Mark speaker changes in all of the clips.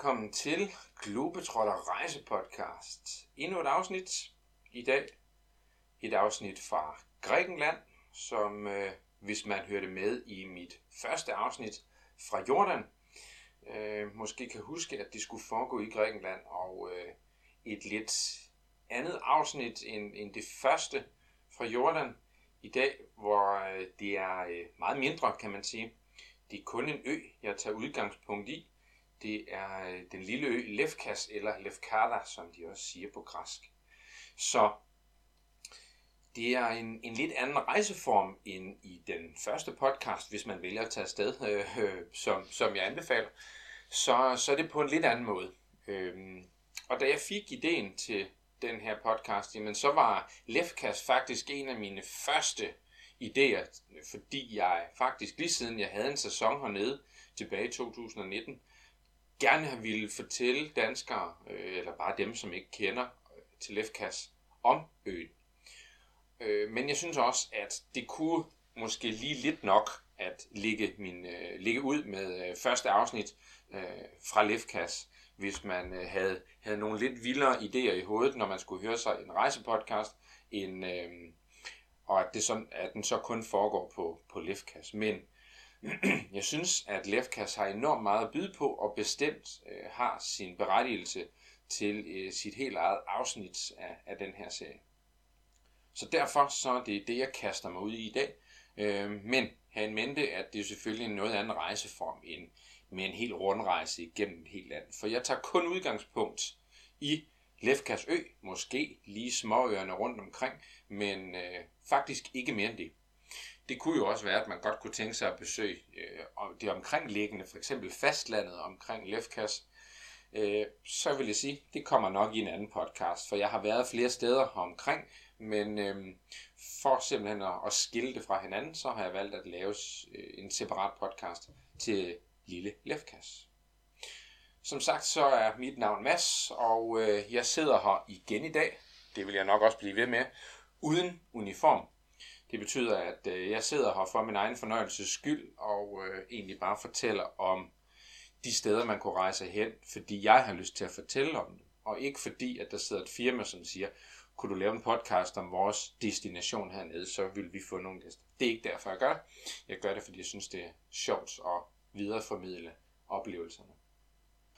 Speaker 1: velkommen til Globetrotter Rejsepodcast. Endnu et afsnit i dag. Et afsnit fra Grækenland, som øh, hvis man hørte med i mit første afsnit fra Jordan, øh, måske kan huske, at det skulle foregå i Grækenland, og øh, et lidt andet afsnit end, end det første fra Jordan i dag, hvor øh, det er øh, meget mindre, kan man sige. Det er kun en ø, jeg tager udgangspunkt i, det er øh, den lille ø Lefkas, eller Lefkada, som de også siger på græsk. Så det er en, en lidt anden rejseform end i den første podcast, hvis man vælger at tage afsted, øh, som, som jeg anbefaler. Så, så er det på en lidt anden måde. Øh, og da jeg fik ideen til den her podcast, jamen så var Lefkas faktisk en af mine første idéer, fordi jeg faktisk lige siden jeg havde en sæson hernede tilbage i 2019, gerne have ville fortælle danskere, øh, eller bare dem, som ikke kender øh, til Lefkas, om øen. Øh, men jeg synes også, at det kunne måske lige lidt nok at ligge, min, øh, ligge ud med øh, første afsnit øh, fra Lefkas, hvis man øh, havde, havde nogle lidt vildere idéer i hovedet, når man skulle høre sig en rejsepodcast, end, øh, og at, det sådan, at den så kun foregår på, på Lefkas. Men jeg synes, at Lefkas har enormt meget at byde på, og bestemt øh, har sin berettigelse til øh, sit helt eget afsnit af, af den her serie. Så derfor så er det det, jeg kaster mig ud i i dag. Øh, men have en mente, at det er selvfølgelig en noget anden rejseform end med en helt rundrejse igennem et helt land. For jeg tager kun udgangspunkt i Lefkas ø, måske lige småøerne rundt omkring, men øh, faktisk ikke mere end det. Det kunne jo også være, at man godt kunne tænke sig at besøge øh, det omkringliggende, for eksempel fastlandet omkring Lefkas. Øh, så vil jeg sige, det kommer nok i en anden podcast, for jeg har været flere steder omkring, men øh, for simpelthen at, at skille det fra hinanden, så har jeg valgt at lave øh, en separat podcast til Lille Lefkas. Som sagt, så er mit navn Mads, og øh, jeg sidder her igen i dag. Det vil jeg nok også blive ved med, uden uniform. Det betyder, at øh, jeg sidder her for min egen fornøjelses skyld, og øh, egentlig bare fortæller om de steder, man kunne rejse hen, fordi jeg har lyst til at fortælle om det. Og ikke fordi, at der sidder et firma, som siger, kunne du lave en podcast om vores destination hernede, så vil vi få nogle gæster. Det er ikke derfor, jeg gør det. Jeg gør det, fordi jeg synes, det er sjovt at videreformidle oplevelserne.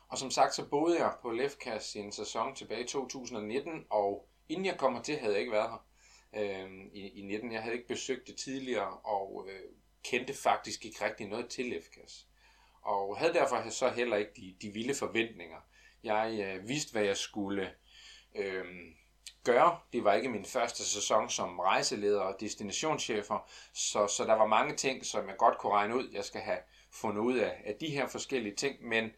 Speaker 1: Og som sagt, så boede jeg på Lefkas i en sæson tilbage i 2019, og inden jeg kommer til, havde jeg ikke været her øh, i, i 19. Jeg havde ikke besøgt det tidligere, og øh, kendte faktisk ikke rigtig noget til Lefkas. Og havde derfor så heller ikke de, de vilde forventninger. Jeg øh, vidste, hvad jeg skulle øh, gøre. Det var ikke min første sæson som rejseleder og destinationschefer, så, så der var mange ting, som jeg godt kunne regne ud, jeg skal have fundet ud af, af de her forskellige ting, men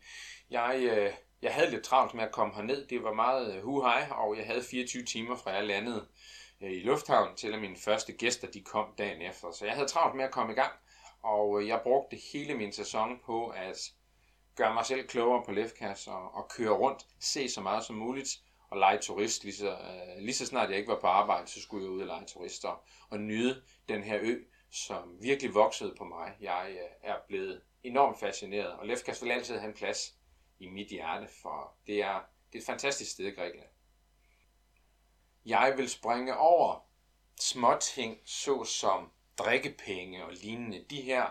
Speaker 1: jeg, øh, jeg havde lidt travlt med at komme herned. Det var meget øh, hu og jeg havde 24 timer fra jeg landede Øh, i lufthavnen til at mine første gæster de kom dagen efter. Så jeg havde travlt med at komme i gang, og øh, jeg brugte hele min sæson på at gøre mig selv klogere på Lefkas og, og køre rundt, se så meget som muligt og lege turist. Lige så, øh, lige så snart jeg ikke var på arbejde, så skulle jeg ud og lege turister og nyde den her ø, som virkelig voksede på mig. Jeg øh, er blevet enormt fascineret, og Lefkas vil altid have en plads i mit hjerte, for det er, det er et fantastisk sted i Grækenland. Jeg vil springe over småting, såsom drikkepenge og lignende. De her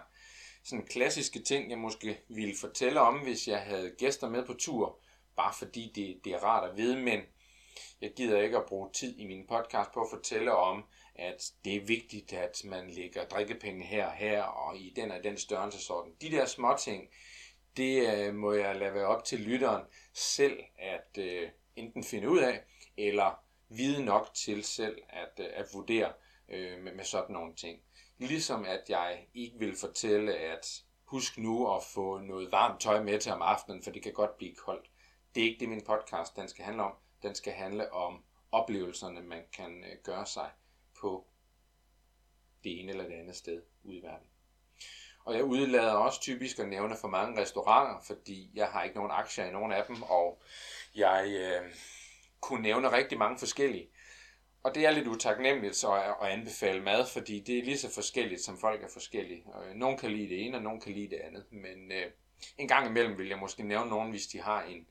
Speaker 1: sådan klassiske ting, jeg måske ville fortælle om, hvis jeg havde gæster med på tur, bare fordi det, det er rart at vide, men jeg gider ikke at bruge tid i min podcast på at fortælle om, at det er vigtigt, at man lægger drikkepenge her og her, og i den og den størrelsesorden. De der små ting, det øh, må jeg lade være op til lytteren selv at øh, enten finde ud af, eller vide nok til selv at, øh, at vurdere øh, med, med sådan nogle ting. Ligesom at jeg ikke vil fortælle, at husk nu at få noget varmt tøj med til om aftenen, for det kan godt blive koldt. Det er ikke det, min podcast den skal handle om. Den skal handle om oplevelserne, man kan øh, gøre sig på det ene eller det andet sted ude i verden. Og jeg udlader også typisk at nævne for mange restauranter, fordi jeg har ikke nogen aktier i nogen af dem, og jeg øh, kunne nævne rigtig mange forskellige. Og det er lidt utaknemmeligt så at anbefale mad, fordi det er lige så forskelligt, som folk er forskellige. Øh, nogle kan lide det ene, og nogle kan lide det andet. Men øh, En gang imellem vil jeg måske nævne nogen, hvis de har en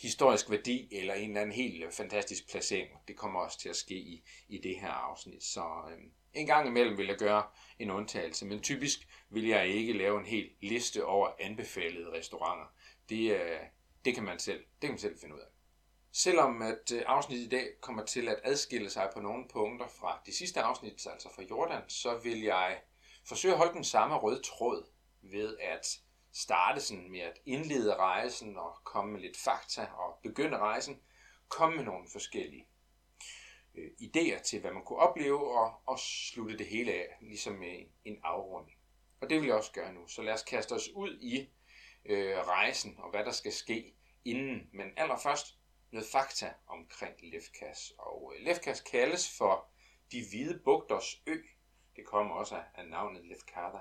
Speaker 1: historisk værdi eller en eller anden helt øh, fantastisk placering. Det kommer også til at ske i, i det her afsnit. Så øh, en gang imellem vil jeg gøre en undtagelse, men typisk vil jeg ikke lave en hel liste over anbefalede restauranter. Det, øh, det, kan man selv, det kan man selv finde ud af. Selvom at øh, afsnittet i dag kommer til at adskille sig på nogle punkter fra de sidste afsnit, altså fra Jordan, så vil jeg forsøge at holde den samme røde tråd ved at starte sådan med at indlede rejsen og komme med lidt fakta og begynde rejsen, komme med nogle forskellige øh, idéer til, hvad man kunne opleve, og, og slutte det hele af, ligesom med en afrunding. Og det vil jeg også gøre nu. Så lad os kaste os ud i øh, rejsen og hvad der skal ske inden. Men allerførst noget fakta omkring Lefkas. Og øh, Lefkas kaldes for de hvide bugters ø. Det kommer også af, af navnet Lefkada.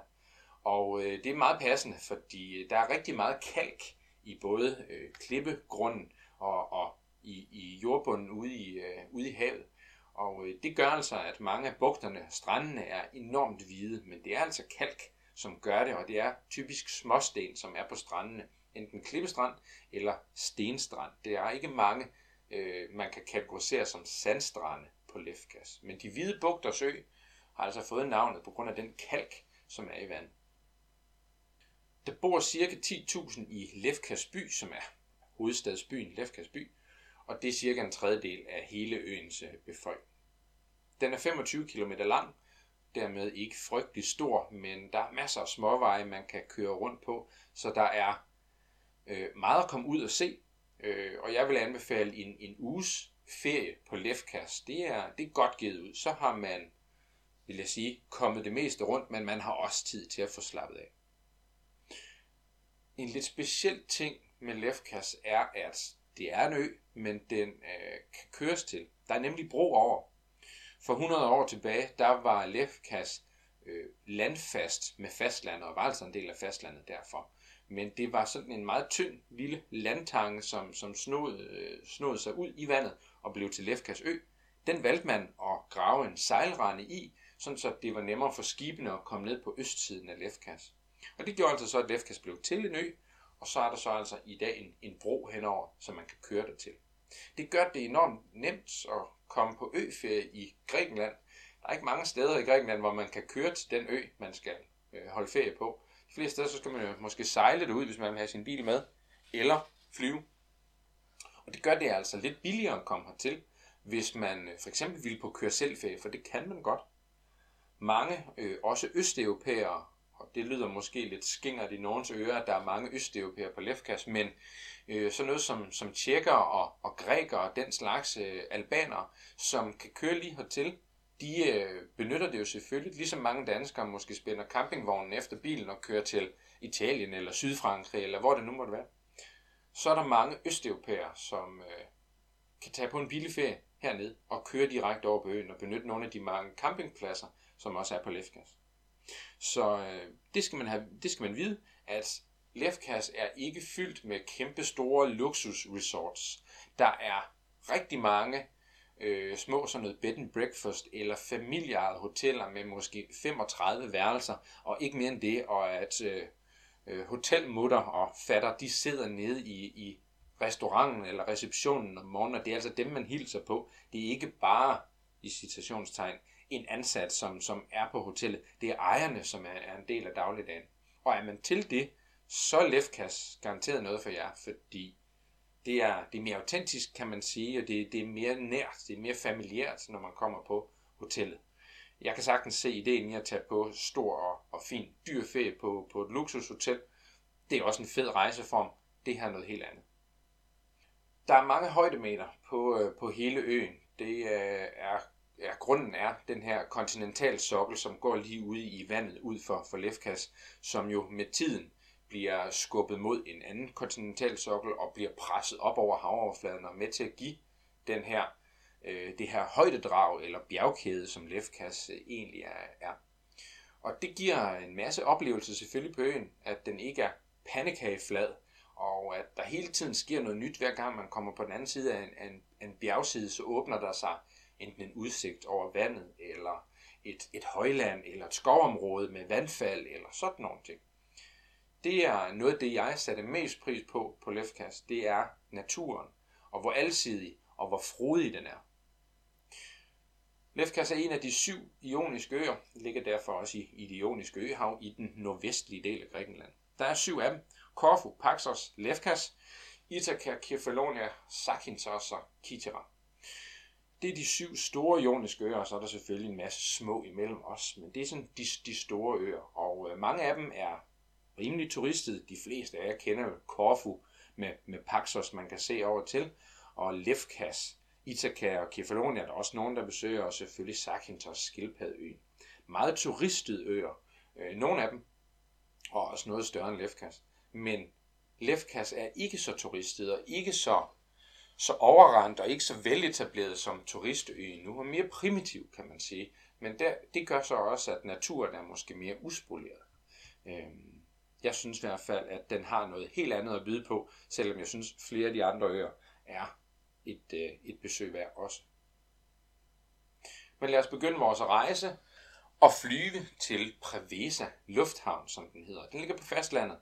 Speaker 1: Og øh, det er meget passende, fordi øh, der er rigtig meget kalk i både øh, klippegrunden og, og i, i jordbunden ude i, øh, ude i havet. Og øh, det gør altså, at mange af bugterne, strandene er enormt hvide, men det er altså kalk, som gør det, og det er typisk småsten, som er på strandene. Enten klippestrand eller stenstrand. Det er ikke mange, øh, man kan kategorisere som sandstrande på Lefkas. Men de hvide bugter sø har altså fået navnet på grund af den kalk, som er i vand. Der bor ca. 10.000 i Lefkas by, som er hovedstadsbyen Lefkas by, og det er cirka en tredjedel af hele øens øh, befolkning. Den er 25 km lang, dermed ikke frygtelig stor, men der er masser af småveje, man kan køre rundt på, så der er øh, meget at komme ud og se, øh, og jeg vil anbefale en, en uges ferie på Lefkas. Det er, det er godt givet ud. Så har man, vil jeg sige, kommet det meste rundt, men man har også tid til at få slappet af. En lidt speciel ting med Lefkas er, at det er en ø, men den øh, kan køres til. Der er nemlig bro over. For 100 år tilbage, der var Lefkas øh, landfast med fastlandet, og var altså en del af fastlandet derfor. Men det var sådan en meget tynd lille landtange, som, som snod, øh, snod sig ud i vandet og blev til Lefkas ø. Den valgte man at grave en sejlrende i, sådan så det var nemmere for skibene at komme ned på østsiden af Lefkas. Og det gjorde altså så, at Lefkas blev til en ø, og så er der så altså i dag en, en bro henover, som man kan køre der til. Det gør det enormt nemt at komme på øferie i Grækenland. Der er ikke mange steder i Grækenland, hvor man kan køre til den ø, man skal øh, holde ferie på. De fleste steder, så skal man jo måske sejle det ud, hvis man vil have sin bil med, eller flyve. Og det gør det altså lidt billigere at komme hertil, hvis man øh, for eksempel vil på køre selvferie, for det kan man godt. Mange, øh, også østeuropæere, og det lyder måske lidt skingert i nogens ører, at der er mange østeuropæere på Lefkas, men øh, sådan noget som, som tjekker og, og grækere og den slags øh, albanere, som kan køre lige hertil, de øh, benytter det jo selvfølgelig, ligesom mange danskere måske spænder campingvognen efter bilen og kører til Italien eller Sydfrankrig, eller hvor det nu måtte være. Så er der mange østeuropæere, som øh, kan tage på en billig ferie herned og køre direkte over på øen og benytte nogle af de mange campingpladser, som også er på Lefkas. Så øh, det, skal man have, det skal man vide, at Lefkas er ikke fyldt med kæmpe store luksusresorts. Der er rigtig mange øh, små sådan noget bed and breakfast eller familieejede hoteller med måske 35 værelser og ikke mere end det, og at øh, øh, hotelmutter og fatter, de sidder nede i, i restauranten eller receptionen om morgenen, og det er altså dem, man hilser på. Det er ikke bare i citationstegn en ansat, som, som er på hotellet. Det er ejerne, som er, er en del af dagligdagen. Og er man til det, så er Lefkas garanteret noget for jer, fordi det er, det er mere autentisk, kan man sige, og det, det er mere nært, det er mere familiært, når man kommer på hotellet. Jeg kan sagtens se ideen i at tage på stor og, og fin dyrferie på, på et luksushotel. Det er også en fed rejseform. Det her er noget helt andet. Der er mange højdemeter på, øh, på hele øen. Det øh, er, er, grunden er den her kontinentalsokkel, som går lige ude i vandet ud for, for Lefkas, som jo med tiden bliver skubbet mod en anden kontinentalsokkel og bliver presset op over havoverfladen og med til at give den her, øh, det her højdedrag eller bjergkæde, som Lefkas øh, egentlig er, er. Og det giver en masse oplevelser selvfølgelig på øen, at den ikke er pandekageflad, og at der hele tiden sker noget nyt, hver gang man kommer på den anden side af en, en, en bjergside, så åbner der sig enten en udsigt over vandet, eller et, et højland, eller et skovområde med vandfald, eller sådan nogle ting det er noget af det, jeg satte mest pris på på Lefkas. Det er naturen, og hvor alsidig og hvor frodig den er. Lefkas er en af de syv ioniske øer, ligger derfor også i, i det ioniske øhav i den nordvestlige del af Grækenland. Der er syv af dem. Korfu, Paxos, Lefkas, Ithaka, Kefalonia, Zakynthos og Kitera. Det er de syv store ioniske øer, og så er der selvfølgelig en masse små imellem os, men det er sådan de, de store øer, og øh, mange af dem er rimelig turistet. De fleste af jer kender Korfu med, med Paxos, man kan se over til, og Lefkas, Ithaka og Kefalonia, der er også nogen, der besøger, og selvfølgelig Zakynthos, skildpaddeøen. Meget turistede øer, øh, nogle af dem, og også noget større end Lefkas. Men Lefkas er ikke så turistet, og ikke så, så overrendt, og ikke så veletableret som turistøen nu, og mere primitiv, kan man sige. Men der, det gør så også, at naturen er måske mere uspoleret. Øhm, jeg synes i hvert fald, at den har noget helt andet at byde på, selvom jeg synes, flere af de andre øer er et, øh, et besøg værd også. Men lad os begynde vores rejse og flyve til Prevesa Lufthavn, som den hedder. Den ligger på fastlandet.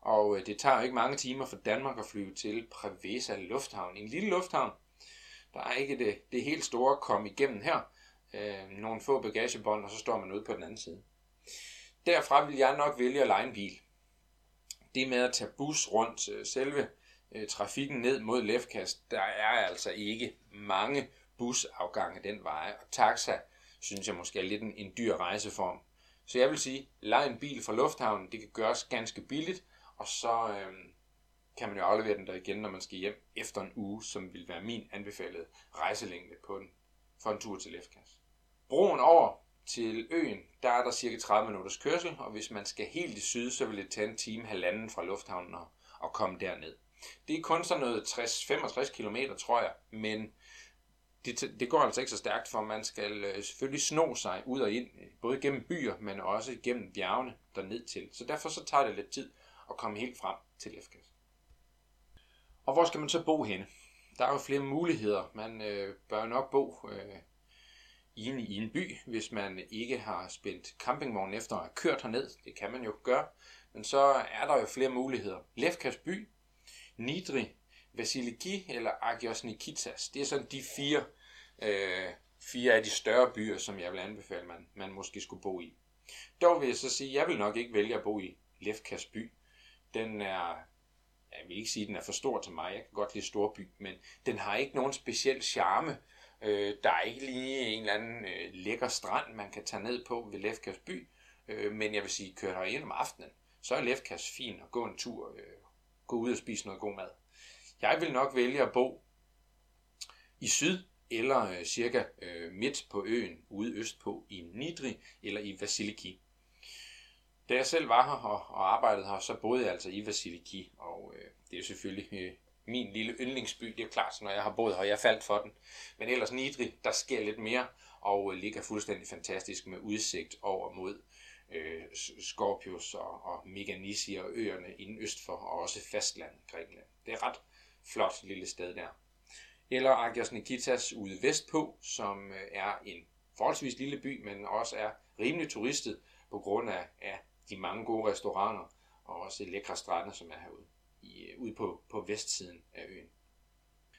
Speaker 1: Og øh, det tager jo ikke mange timer for Danmark at flyve til Prevesa Lufthavn. En lille lufthavn. Der er ikke det, det helt store at komme igennem her. Øh, nogle få bagagebånd, og så står man ude på den anden side. Derfra vil jeg nok vælge at lege en bil. Det med at tage bus rundt øh, selve øh, trafikken ned mod Lefkast, der er altså ikke mange busafgange den vej. Og taxa synes jeg måske er lidt en, en dyr rejseform. Så jeg vil sige, lej en bil fra lufthavnen, det kan gøres ganske billigt, og så øh, kan man jo aflevere den der igen, når man skal hjem efter en uge, som vil være min anbefalede rejselængde på den, for en tur til Lefkas. Broen over til øen, der er der cirka 30 minutters kørsel, og hvis man skal helt i syd, så vil det tage en time, halvanden fra lufthavnen og, og komme derned. Det er kun sådan noget 60-65 km, tror jeg, men det, det går altså ikke så stærkt, for man skal øh, selvfølgelig sno sig ud og ind, både gennem byer, men også gennem bjergene derned til. Så derfor så tager det lidt tid at komme helt frem til Lefkas. Og hvor skal man så bo henne? Der er jo flere muligheder. Man øh, bør nok bo øh, inde i en by, hvis man ikke har spændt campingvognen efter at have kørt herned. Det kan man jo gøre. Men så er der jo flere muligheder. Lefkas by, Nidri, Vasiliki eller Agios Nikitas. Det er sådan de fire, øh, fire af de større byer, som jeg vil anbefale, man, man måske skulle bo i. Dog vil jeg så sige, at jeg vil nok ikke vælge at bo i Lefkas by. Den er, jeg vil ikke sige, at den er for stor til mig. Jeg kan godt lide storby, men den har ikke nogen speciel charme. Øh, der er ikke lige en eller anden øh, lækker strand, man kan tage ned på ved Lefkas by. Øh, men jeg vil sige, kør ind om aftenen, så er Lefkas fin at gå en tur, øh, gå ud og spise noget god mad. Jeg vil nok vælge at bo i syd, eller øh, cirka øh, midt på øen, ude østpå i Nidri eller i Vasiliki. Da jeg selv var her og, og arbejdede her, så boede jeg altså i Vasiliki, og øh, det er selvfølgelig øh, min lille yndlingsby, det er klart, når jeg har boet her, jeg faldt for den. Men ellers Nidri, der sker lidt mere, og øh, ligger fuldstændig fantastisk med udsigt over mod øh, Scorpius og, og Meganisi og øerne inden øst for, og også fastland Grækenland. Det er ret flot lille sted der. Eller Agios Nikitas ude vestpå, som øh, er en forholdsvis lille by, men også er rimelig turistet på grund af, af de mange gode restauranter og også lækre strande, som er herude i, øh, ude på, på vestsiden af øen.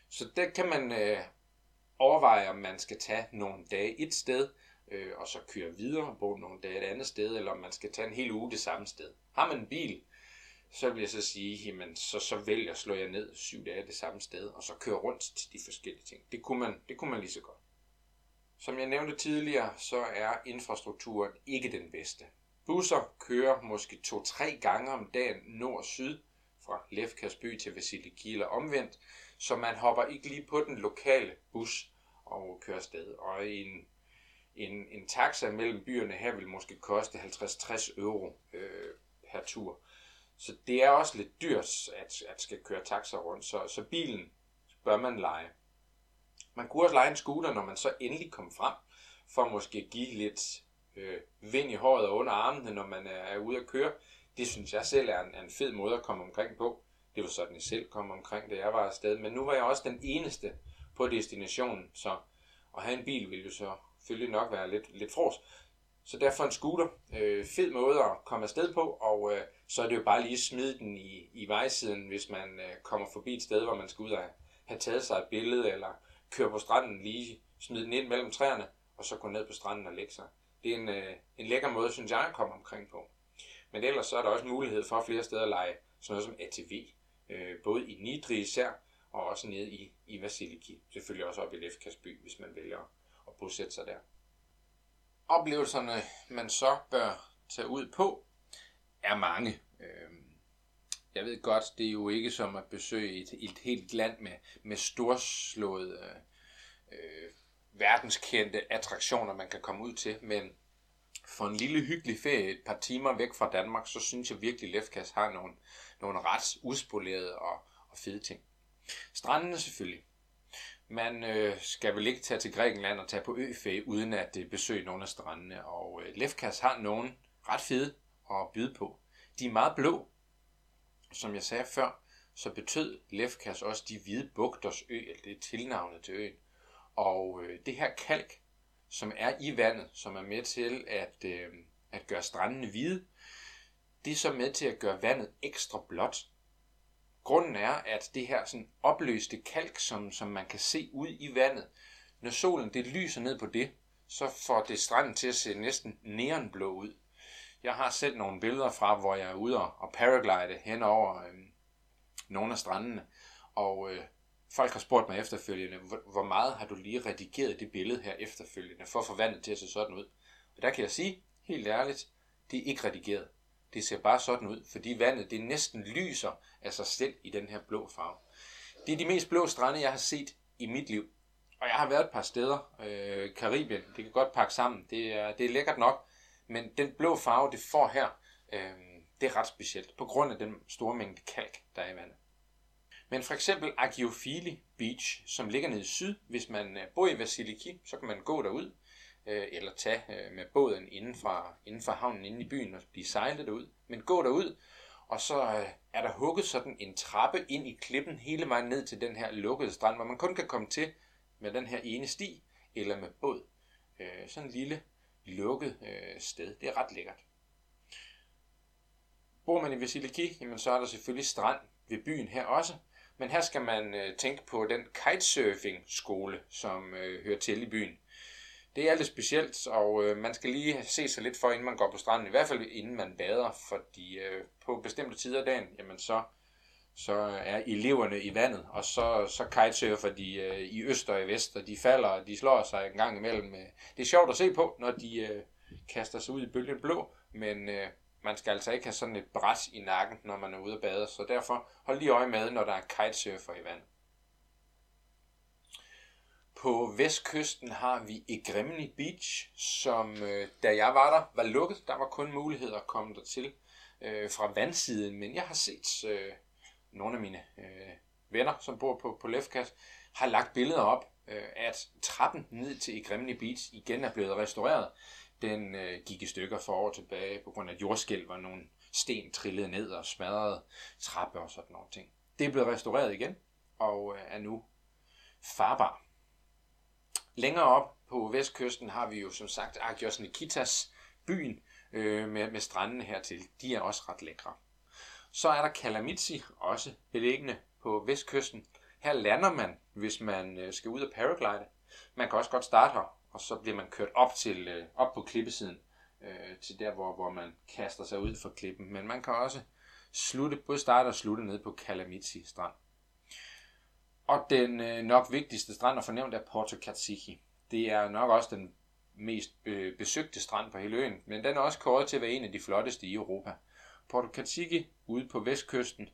Speaker 1: Så der kan man øh, overveje, om man skal tage nogle dage et sted, øh, og så køre videre og bo nogle dage et andet sted, eller om man skal tage en hel uge det samme sted. Har man en bil, så vil jeg så sige, jamen, så, så vælger slå jeg ned syv dage det samme sted, og så køre rundt til de forskellige ting. Det kunne man, det kunne man lige så godt. Som jeg nævnte tidligere, så er infrastrukturen ikke den bedste. Busser kører måske to-tre gange om dagen nord-syd fra Lefkas by til Vasiliki eller omvendt, så man hopper ikke lige på den lokale bus og kører sted. Og en, en, en taxa mellem byerne her vil måske koste 50-60 euro øh, per tur. Så det er også lidt dyrt at, at skal køre taxa rundt, så, så bilen bør man lege. Man kunne også lege en scooter, når man så endelig kom frem, for måske give lidt øh, vind i håret og under armene, når man er, er ude at køre. Det synes jeg selv er en, er en fed måde at komme omkring på. Det var sådan, jeg selv kom omkring, da jeg var afsted. Men nu var jeg også den eneste på destinationen, så at have en bil ville jo så selvfølgelig nok være lidt, lidt fros. Så derfor en scooter, øh, fed måde at komme afsted på, og øh, så er det jo bare lige at smide den i, i vejsiden, hvis man øh, kommer forbi et sted, hvor man skal ud og have taget sig et billede, eller køre på stranden lige, smide den ind mellem træerne, og så gå ned på stranden og lægge sig. Det er en, øh, en lækker måde, synes jeg, at komme omkring på. Men ellers så er der også mulighed for flere steder at lege sådan noget som ATV. Øh, både i Nidri især, og også nede i, i Vasiliki. Selvfølgelig også op i Lefkasby, hvis man vælger at bosætte sig der. Oplevelserne, man så bør tage ud på, er mange. Øh, jeg ved godt, det er jo ikke som at besøge et, et helt land med, med storslåede, øh, øh, verdenskendte attraktioner, man kan komme ud til, men for en lille hyggelig ferie et par timer væk fra Danmark, så synes jeg virkelig, at Lefkas har nogle, nogle ret uspolerede og, og fede ting. Strandene selvfølgelig. Man øh, skal vel ikke tage til Grækenland og tage på øferie, uden at øh, besøge nogle af strandene. Og øh, Lefkas har nogen ret fede at byde på. De er meget blå. Som jeg sagde før, så betød Lefkas også de hvide bugters ø, eller det er tilnavnet til øen. Og øh, det her kalk, som er i vandet, som er med til at, øh, at gøre strandene hvide, det er så med til at gøre vandet ekstra blåt. Grunden er, at det her sådan opløste kalk, som, som man kan se ud i vandet, når solen det lyser ned på det, så får det stranden til at se næsten neonblå ud. Jeg har selv nogle billeder fra, hvor jeg er ude og paraglide hen over øh, nogle af strandene, og øh, folk har spurgt mig efterfølgende, hvor meget har du lige redigeret det billede her efterfølgende, for at få vandet til at se sådan ud. Og der kan jeg sige, helt ærligt, det er ikke redigeret. Det ser bare sådan ud, fordi vandet det næsten lyser af sig selv i den her blå farve. Det er de mest blå strande, jeg har set i mit liv. Og jeg har været et par steder. Øh, Karibien, det kan godt pakke sammen. Det er, det er lækkert nok. Men den blå farve, det får her, øh, det er ret specielt. På grund af den store mængde kalk, der er i vandet. Men for eksempel Agiofili Beach, som ligger nede i syd, hvis man øh, bor i Vasiliki, så kan man gå derud, øh, eller tage øh, med båden inden for, inden for havnen inde i byen og blive sejlet derud. Men gå derud, og så øh, er der hugget sådan en trappe ind i klippen hele vejen ned til den her lukkede strand, hvor man kun kan komme til med den her ene sti eller med båd. Øh, sådan en lille lukket sted. Det er ret lækkert. Bor man i Vasiliki, jamen så er der selvfølgelig strand ved byen her også, men her skal man øh, tænke på den kitesurfing-skole, som øh, hører til i byen. Det er lidt specielt, og øh, man skal lige se sig lidt for, inden man går på stranden. I hvert fald inden man bader, fordi øh, på bestemte tider af dagen, jamen så, så er eleverne i vandet, og så, så kitesurfer de øh, i øst og i vest, og de falder, og de slår sig en gang imellem. Øh. Det er sjovt at se på, når de øh, kaster sig ud i bølgen blå, men øh, man skal altså ikke have sådan et bræt i nakken, når man er ude at bade, så derfor hold lige øje med, når der er kitesurfer i vand. På vestkysten har vi Egremni Beach, som øh, da jeg var der, var lukket. Der var kun mulighed at komme dertil øh, fra vandsiden, men jeg har set øh, nogle af mine øh, venner, som bor på, på Lefkas, har lagt billeder op, øh, at trappen ned til Egremni Beach igen er blevet restaureret den øh, gik i stykker for år tilbage på grund af jordskælv, hvor nogle sten trillede ned og smadrede trappe og sådan nogle ting. Det er blevet restaureret igen og øh, er nu farbar. Længere op på vestkysten har vi jo som sagt Agios Nikitas, byen øh, med, med strandene hertil. De er også ret lækre. Så er der Kalamitsi, også beliggende på vestkysten. Her lander man, hvis man øh, skal ud og paraglide. Man kan også godt starte her og så bliver man kørt op til øh, op på klippesiden, øh, til der, hvor, hvor man kaster sig ud for klippen. Men man kan også slutte, både starte og slutte ned på Kalamitsi strand. Og den øh, nok vigtigste strand at fornævne er Porto Katsiki. Det er nok også den mest øh, besøgte strand på hele øen, men den er også kåret til at være en af de flotteste i Europa. Porto Katsiki ude på vestkysten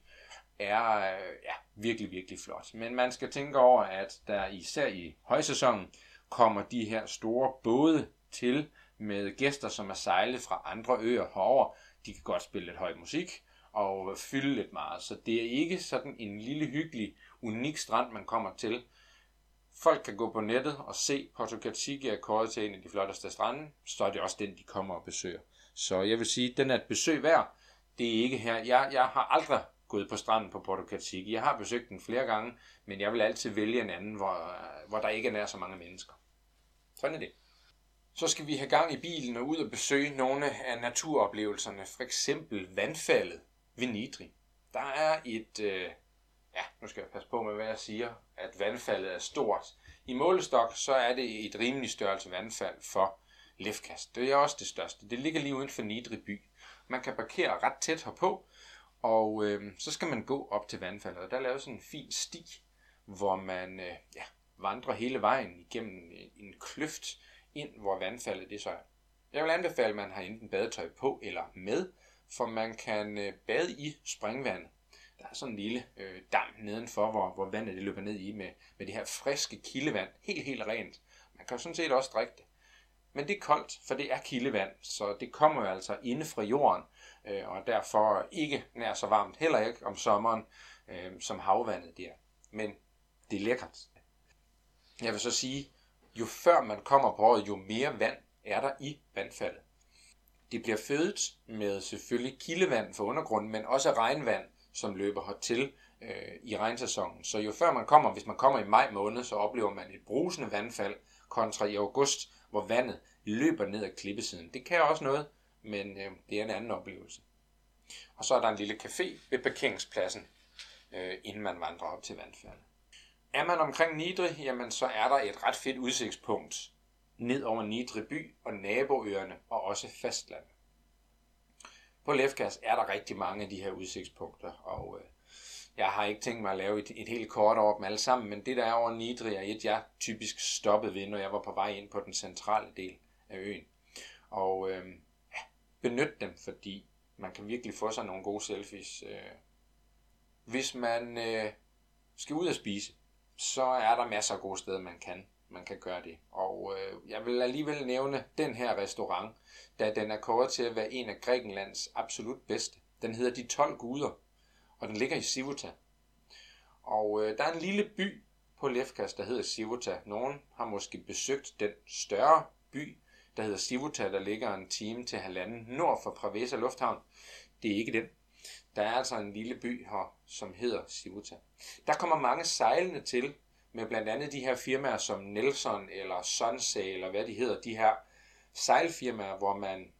Speaker 1: er øh, ja, virkelig, virkelig flot. Men man skal tænke over, at der især i højsæsonen, kommer de her store både til med gæster, som er sejlet fra andre øer herover. De kan godt spille lidt høj musik og fylde lidt meget. Så det er ikke sådan en lille hyggelig, unik strand, man kommer til. Folk kan gå på nettet og se Porto Katsiki er kåret til en af de flotteste strande, så er det også den, de kommer og besøger. Så jeg vil sige, den er et besøg værd. Det er ikke her. Jeg, jeg har aldrig gået på stranden på Porto Cacique. Jeg har besøgt den flere gange, men jeg vil altid vælge en anden, hvor, hvor der ikke er nær så mange mennesker. Sådan er det. Så skal vi have gang i bilen og ud og besøge nogle af naturoplevelserne, for eksempel vandfaldet ved Nidri. Der er et, øh, ja, nu skal jeg passe på med, hvad jeg siger, at vandfaldet er stort. I målestok, så er det et rimelig størrelse vandfald for Lefkast. Det er også det største. Det ligger lige uden for Nidri by. Man kan parkere ret tæt herpå, og øh, så skal man gå op til vandfaldet. Og der er lavet sådan en fin sti, hvor man øh, ja, vandrer hele vejen igennem øh, en kløft ind, hvor vandfaldet det så er. Jeg vil anbefale, at man har enten badetøj på eller med, for man kan øh, bade i springvandet. Der er sådan en lille øh, dam nedenfor, hvor, hvor vandet det løber ned i med, med det her friske kildevand. Helt, helt rent. Man kan sådan set også drikke det. Men det er koldt, for det er kildevand, så det kommer jo altså inde fra jorden, øh, og derfor ikke nær så varmt, heller ikke om sommeren, øh, som havvandet der. Men det er lækkert. Jeg vil så sige, jo før man kommer på året, jo mere vand er der i vandfaldet. Det bliver fødet med selvfølgelig kildevand for undergrunden, men også regnvand, som løber hertil øh, i regnsæsonen. Så jo før man kommer, hvis man kommer i maj måned, så oplever man et brusende vandfald kontra i august, hvor vandet løber ned ad klippesiden. Det kan også noget, men øh, det er en anden oplevelse. Og så er der en lille café ved parkeringspladsen, øh, inden man vandrer op til vandfaldet. Er man omkring Nidre, jamen så er der et ret fedt udsigtspunkt ned over Nidre by og naboøerne og også fastlandet. På Lefkas er der rigtig mange af de her udsigtspunkter, og øh, jeg har ikke tænkt mig at lave et, et helt kort over dem alle sammen, men det der er over Nidre er et, jeg typisk stoppede ved, når jeg var på vej ind på den centrale del af øen. Og øh, ja, benyt dem, fordi man kan virkelig få sig nogle gode selfies. Øh, hvis man øh, skal ud og spise, så er der masser af gode steder, man kan, man kan gøre det. Og øh, jeg vil alligevel nævne den her restaurant, da den er kåret til at være en af Grækenlands absolut bedste. Den hedder De 12 Guder, og den ligger i Sivuta. Og øh, der er en lille by på Lefkas, der hedder Sivuta. Nogen har måske besøgt den større by, der hedder Sivuta, der ligger en time til halvanden nord for Pravesa Lufthavn. Det er ikke den. Der er altså en lille by her, som hedder Sivuta. Der kommer mange sejlende til, med blandt andet de her firmaer som Nelson eller Sunsail, eller hvad de hedder, de her sejlfirmaer, hvor man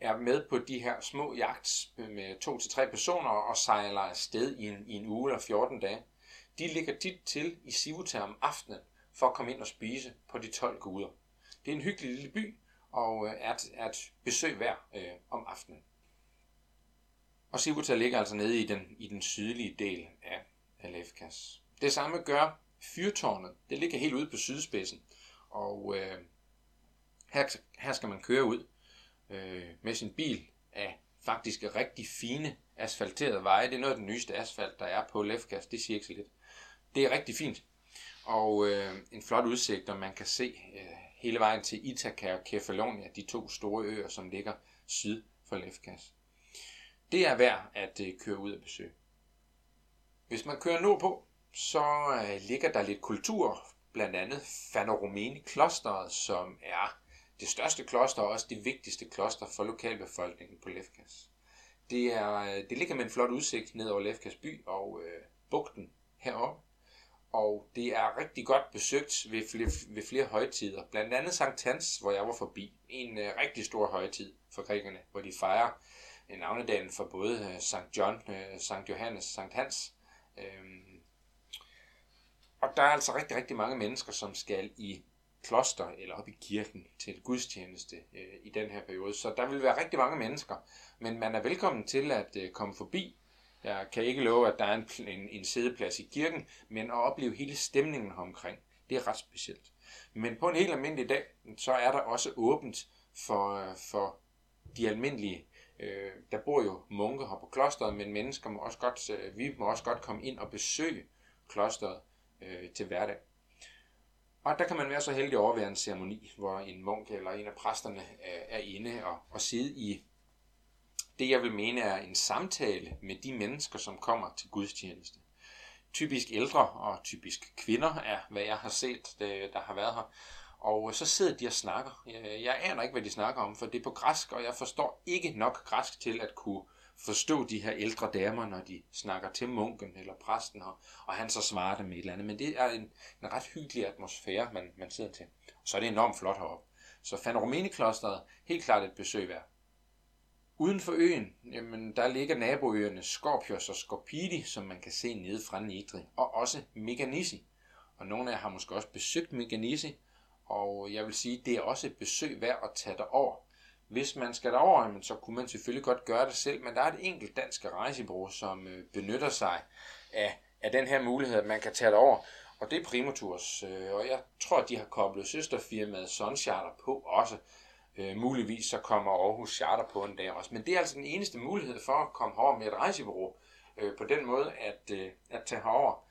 Speaker 1: er med på de her små jagts med to til tre personer og sejler afsted i en, i en uge eller 14 dage. De ligger tit til i Sivuta om aftenen for at komme ind og spise på de 12 guder. Det er en hyggelig lille by og øh, er et, er et besøg værd øh, om aftenen. Og Sivuta ligger altså nede i den, i den sydlige del af Alefkas. Det samme gør fyrtårnet. Det ligger helt ude på sydspidsen. Og øh, her, her skal man køre ud øh, med sin bil af faktisk rigtig fine asfalterede veje. Det er noget af den nyeste asfalt, der er på Lefkas. Det siger ikke så lidt. Det er rigtig fint. Og øh, en flot udsigt, og man kan se øh, hele vejen til Ithaca og Kefalonia, de to store øer, som ligger syd for Lefkas. Det er værd at øh, køre ud og besøge. Hvis man kører nordpå, så øh, ligger der lidt kultur, blandt andet Fanoromeni klosteret, som er det største kloster og også det vigtigste kloster for lokalbefolkningen på Lefkas. Det, er, øh, det ligger med en flot udsigt ned over Lefkas by og øh, bugten heroppe. Og det er rigtig godt besøgt ved flere, ved flere højtider. Blandt andet Sankt Hans, hvor jeg var forbi. En øh, rigtig stor højtid for grækerne, hvor de fejrer øh, navnedagen for både øh, Sankt John, øh, Sankt Johannes, Sankt Hans. Øhm, og der er altså rigtig, rigtig mange mennesker, som skal i kloster eller op i kirken til gudstjeneste øh, i den her periode. Så der vil være rigtig mange mennesker, men man er velkommen til at øh, komme forbi. Jeg kan ikke love, at der er en, en, en sædeplads i kirken, men at opleve hele stemningen omkring, det er ret specielt. Men på en helt almindelig dag, så er der også åbent for, for de almindelige Øh, der bor jo munke her på klosteret, men mennesker må også godt, øh, vi må også godt komme ind og besøge klosteret øh, til hverdag. Og der kan man være så heldig at overvære en ceremoni, hvor en munk eller en af præsterne øh, er inde og, og sidde i det, jeg vil mene er en samtale med de mennesker, som kommer til gudstjeneste. Typisk ældre og typisk kvinder er, hvad jeg har set, øh, der har været her. Og så sidder de og snakker. Jeg, jeg aner ikke, hvad de snakker om, for det er på græsk, og jeg forstår ikke nok græsk til at kunne forstå de her ældre damer, når de snakker til munken eller præsten, og, og han så svarer dem med et eller andet. Men det er en, en ret hyggelig atmosfære, man, man sidder til. Så er det enormt flot heroppe. Så Fanoromini-klosteret, helt klart et besøg værd. Uden for øen, jamen, der ligger naboøerne Skorpios og Skorpidi, som man kan se nede fra Nidri, og også Meganisi. Og nogle af jer har måske også besøgt Meganisi, og jeg vil sige, det er også et besøg værd at tage derover. Hvis man skal derover, så kunne man selvfølgelig godt gøre det selv, men der er et enkelt dansk rejsebureau, som øh, benytter sig af, af den her mulighed, at man kan tage derover. Og det er Primotours, øh, og jeg tror, at de har koblet søsterfirmaet Suncharter på også. Øh, muligvis så kommer Aarhus Charter på en dag også. Men det er altså den eneste mulighed for at komme herover med et rejsebureau øh, på den måde at, øh, at tage herover.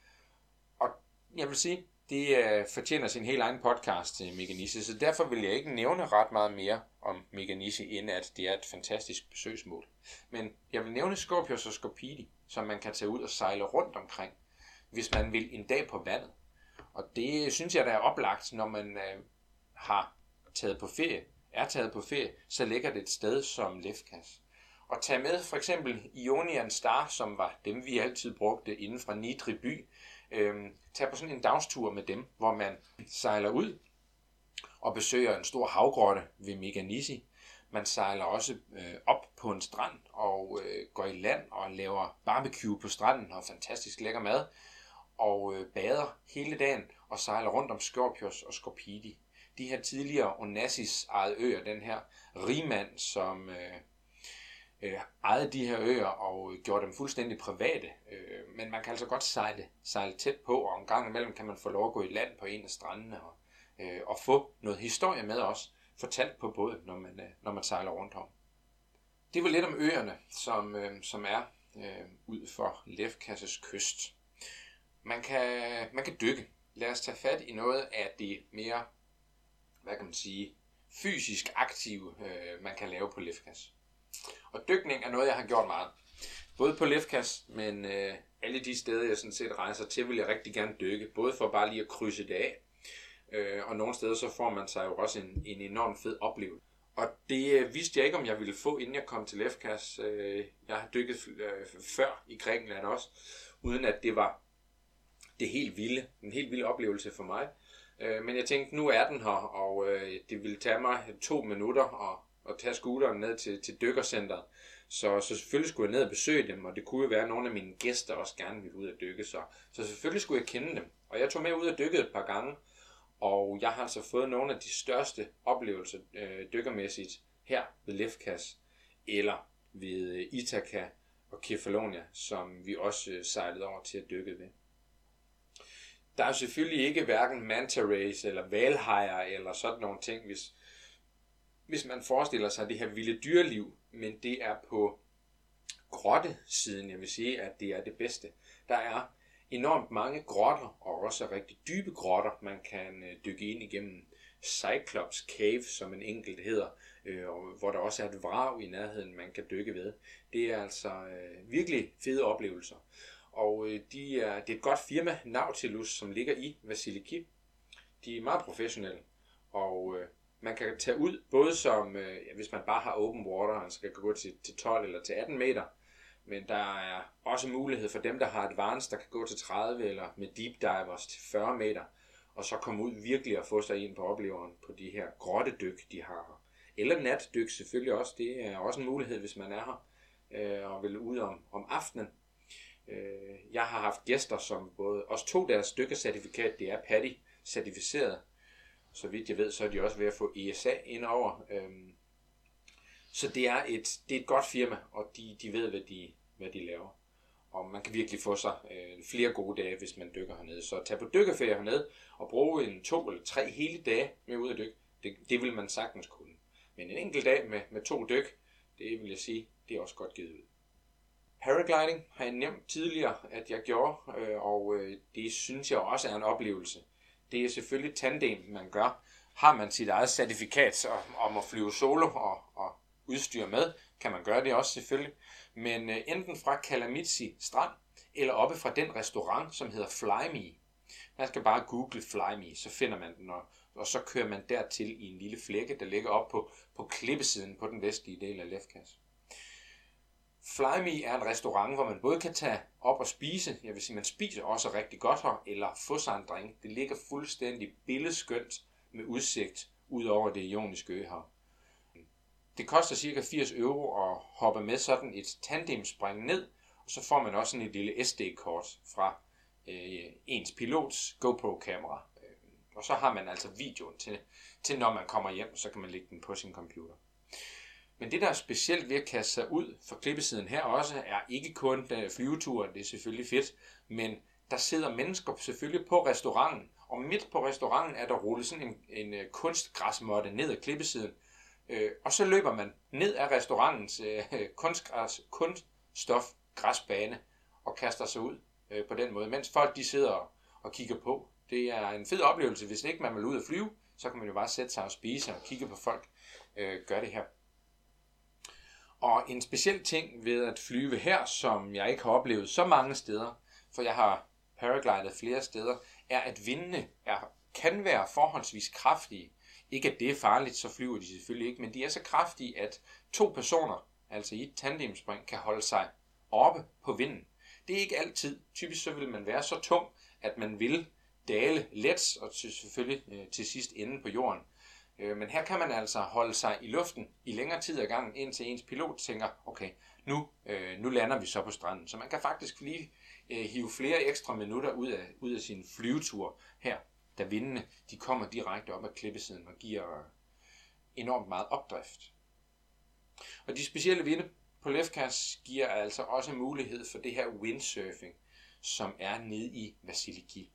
Speaker 1: Og jeg vil sige, det øh, fortjener sin helt egen podcast øh, Meganisi, så derfor vil jeg ikke nævne ret meget mere om Meganisi, end at det er et fantastisk besøgsmål. Men jeg vil nævne Scorpius og Scorpidi, som man kan tage ud og sejle rundt omkring, hvis man vil en dag på vandet. Og det synes jeg, der er oplagt, når man øh, har taget på ferie, er taget på ferie, så ligger det et sted som Lefkas. Og tage med for eksempel Ionian Star, som var dem, vi altid brugte inden fra Nitri by, Øhm, tage på sådan en dagstur med dem, hvor man sejler ud og besøger en stor havgrotte ved Meganisi. Man sejler også øh, op på en strand og øh, går i land og laver barbecue på stranden og fantastisk lækker mad. Og øh, bader hele dagen og sejler rundt om Skorpios og Skorpidi. De her tidligere Onassis ejede øer, den her rigmand, som øh, øh, ejede de her øer og gjorde dem fuldstændig private. Øh, men man kan altså godt sejle, sejle tæt på, og en gang imellem kan man få lov at gå i land på en af strandene og, øh, og få noget historie med os, fortalt på båden, når man, øh, når man sejler rundt om. Det var lidt om øerne, som, øh, som er øh, ud for Lefkasses kyst. Man kan, man kan dykke. Lad os tage fat i noget af det mere, hvad kan man sige, fysisk aktive, øh, man kan lave på Lefkas. Og dykning er noget, jeg har gjort meget. Både på Lefkas, men øh, alle de steder, jeg sådan set rejser til, vil jeg rigtig gerne dykke. Både for bare lige at krydse det af, øh, og nogle steder så får man sig jo også en, en enorm fed oplevelse. Og det øh, vidste jeg ikke, om jeg ville få, inden jeg kom til Lefkas. Øh, jeg har dykket øh, før i Grækenland også, uden at det var det helt vilde, en helt vild oplevelse for mig. Øh, men jeg tænkte, nu er den her, og øh, det ville tage mig to minutter at at tage scooteren ned til, til dykkercenteret. Så, så selvfølgelig skulle jeg ned og besøge dem, og det kunne jo være, at nogle af mine gæster også gerne ville ud og dykke. Så, så selvfølgelig skulle jeg kende dem. Og jeg tog med ud og dykkede et par gange, og jeg har altså fået nogle af de største oplevelser øh, dykkermæssigt her ved Lefkas, eller ved øh, Ithaca og Kefalonia, som vi også øh, sejlede over til at dykke ved. Der er selvfølgelig ikke hverken manta rays eller valhajer eller sådan nogle ting, hvis, hvis man forestiller sig det her vilde dyreliv, men det er på grottesiden, jeg vil sige, at det er det bedste. Der er enormt mange grotter, og også rigtig dybe grotter, man kan øh, dykke ind igennem. Cyclops Cave, som en enkelt hedder, øh, hvor der også er et vrag i nærheden, man kan dykke ved. Det er altså øh, virkelig fede oplevelser. Og øh, de er, det er et godt firma, Nautilus, som ligger i Vasiliki. De er meget professionelle, og øh, man kan tage ud, både som, øh, hvis man bare har open water, altså kan gå til, til 12 eller til 18 meter, men der er også mulighed for dem, der har advanced, der kan gå til 30 eller med deep divers til 40 meter, og så komme ud virkelig og få sig ind på opleveren på de her grottedyk, de har Eller natdyk selvfølgelig også, det er også en mulighed, hvis man er her øh, og vil ud om, om aftenen. Øh, jeg har haft gæster, som både også tog deres dykkercertifikat, det er Patty certificeret, så vidt jeg ved, så er de også ved at få ESA ind over. Øhm, så det er, et, det er et godt firma, og de, de ved, hvad de, hvad de laver. Og man kan virkelig få sig øh, flere gode dage, hvis man dykker hernede. Så tag på dykkerferie hernede og bruge en to eller tre hele dage med ud at dykke. Det, det vil man sagtens kunne. Men en enkelt dag med, med to dyk, det vil jeg sige, det er også godt givet ud. Paragliding har jeg nævnt tidligere, at jeg gjorde, øh, og øh, det synes jeg også er en oplevelse det er selvfølgelig tandem, man gør. Har man sit eget certifikat om at flyve solo og, og udstyr med, kan man gøre det også selvfølgelig. Men øh, enten fra Kalamitsi strand, eller oppe fra den restaurant, som hedder Fly Me. Man skal bare google Fly Me, så finder man den, og, og så kører man dertil i en lille flække, der ligger op på, på klippesiden på den vestlige del af Lefkas. Fly Me er en restaurant, hvor man både kan tage op og spise, jeg vil sige, man spiser også rigtig godt her, eller få sig en drink. Det ligger fuldstændig billedskønt med udsigt ud over det ioniske øhav. Det koster cirka 80 euro at hoppe med sådan et tandemspring ned, og så får man også sådan et lille SD-kort fra øh, ens pilots GoPro-kamera. Øh, og så har man altså videoen til, til, når man kommer hjem, så kan man lægge den på sin computer. Men det, der er specielt ved at kaste sig ud for klippesiden her også, er ikke kun øh, flyveturen, det er selvfølgelig fedt, men der sidder mennesker selvfølgelig på restauranten, og midt på restauranten er der rullet sådan en, en øh, kunstgræsmåtte ned ad klippesiden, øh, og så løber man ned af restaurantens øh, kunstgræs, kunststof græsbane og kaster sig ud øh, på den måde, mens folk de sidder og, og kigger på. Det er en fed oplevelse, hvis ikke man vil ud og flyve, så kan man jo bare sætte sig og spise og kigge på folk øh, gør det her. Og en speciel ting ved at flyve her, som jeg ikke har oplevet så mange steder, for jeg har paraglidet flere steder, er at vindene er, kan være forholdsvis kraftige. Ikke at det er farligt, så flyver de selvfølgelig ikke, men de er så kraftige, at to personer, altså i et tandemspring, kan holde sig oppe på vinden. Det er ikke altid. Typisk så vil man være så tung, at man vil dale let og selvfølgelig øh, til sidst ende på jorden. Øh, men her kan man altså holde sig i luften i længere tid ad gangen, indtil ens pilot tænker, okay, nu, øh, nu lander vi så på stranden. Så man kan faktisk lige øh, hive flere ekstra minutter ud af, ud af sin flyvetur her, da vindene de kommer direkte op ad klippesiden og giver øh, enormt meget opdrift. Og de specielle vinde på Lefkas giver altså også mulighed for det her windsurfing, som er nede i Vasiliki.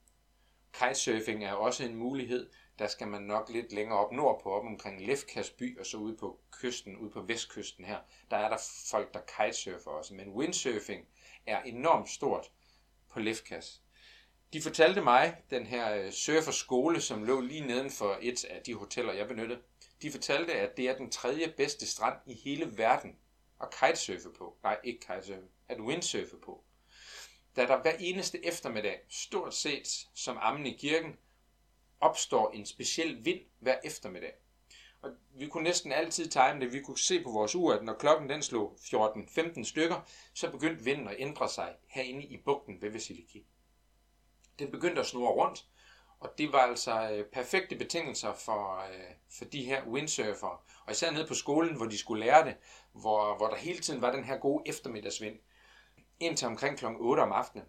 Speaker 1: Kitesurfing er også en mulighed, der skal man nok lidt længere op nordpå, op omkring Lefkas by, og så ude på kysten, ude på vestkysten her, der er der folk, der kitesurfer også. Men windsurfing er enormt stort på Lefkas. De fortalte mig, den her øh, surferskole, som lå lige neden for et af de hoteller, jeg benyttede, de fortalte, at det er den tredje bedste strand i hele verden at kitesurfe på. Nej, ikke kitesurfe, at windsurfe på. Da der hver eneste eftermiddag, stort set som ammen i kirken, opstår en speciel vind hver eftermiddag. Og vi kunne næsten altid time det. Vi kunne se på vores ur, at når klokken den slog 14-15 stykker, så begyndte vinden at ændre sig herinde i bugten ved Vasiliki. Den begyndte at snurre rundt, og det var altså øh, perfekte betingelser for, øh, for de her windsurfere. Og især nede på skolen, hvor de skulle lære det, hvor, hvor der hele tiden var den her gode eftermiddagsvind, indtil omkring kl. 8 om aftenen.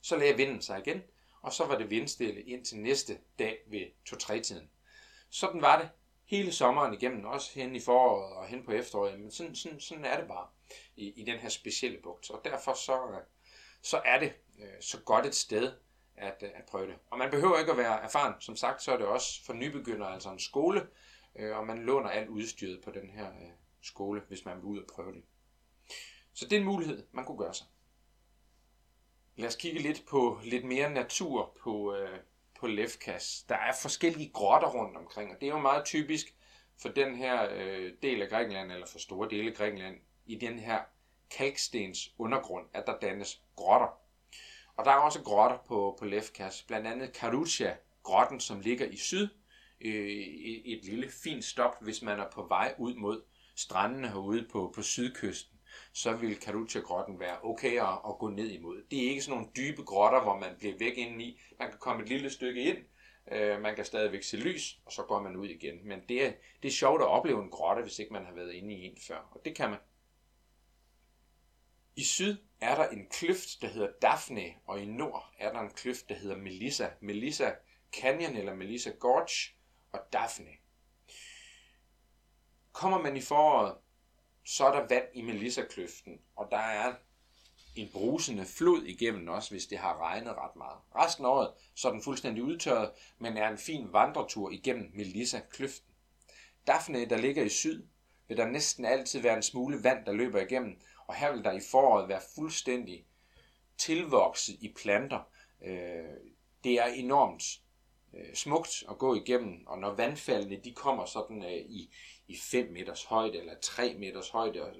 Speaker 1: Så lagde vinden sig igen, og så var det vindstille ind til næste dag ved 2-3 tiden. Sådan var det hele sommeren igennem, også hen i foråret og hen på efteråret, men sådan, sådan, sådan er det bare i, i den her specielle bugt. Og derfor så, så er det øh, så godt et sted at, øh, at prøve det. Og man behøver ikke at være erfaren. Som sagt, så er det også for nybegyndere, altså en skole, øh, og man låner alt udstyret på den her skole, hvis man vil ud og prøve det. Så det er en mulighed, man kunne gøre sig. Lad os kigge lidt på lidt mere natur på, øh, på Lefkas. Der er forskellige grotter rundt omkring, og det er jo meget typisk for den her øh, del af Grækenland, eller for store dele af Grækenland, i den her kalkstens undergrund, at der dannes grotter. Og der er også grotter på, på Lefkas, blandt andet Karutia, grotten, som ligger i syd, øh, et lille fint stop, hvis man er på vej ud mod strandene herude på, på sydkysten så vil Karucha-grotten være okay at, at gå ned imod. Det er ikke sådan nogle dybe grotter, hvor man bliver væk indeni. Man kan komme et lille stykke ind, øh, man kan stadigvæk se lys, og så går man ud igen. Men det er, det er sjovt at opleve en grotte, hvis ikke man har været inde i en før, og det kan man. I syd er der en kløft, der hedder Daphne, og i nord er der en kløft, der hedder Melissa. Melissa Canyon eller Melissa Gorge og Daphne. Kommer man i foråret, så er der vand i Melissa-kløften, og der er en brusende flod igennem også, hvis det har regnet ret meget. Resten af året så er den fuldstændig udtørret, men er en fin vandretur igennem Melissa-kløften. Daphne, der ligger i syd, vil der næsten altid være en smule vand, der løber igennem, og her vil der i foråret være fuldstændig tilvokset i planter. Øh, det er enormt øh, smukt at gå igennem, og når vandfaldene de kommer sådan øh, i, i 5 meters højde eller 3 meters højde og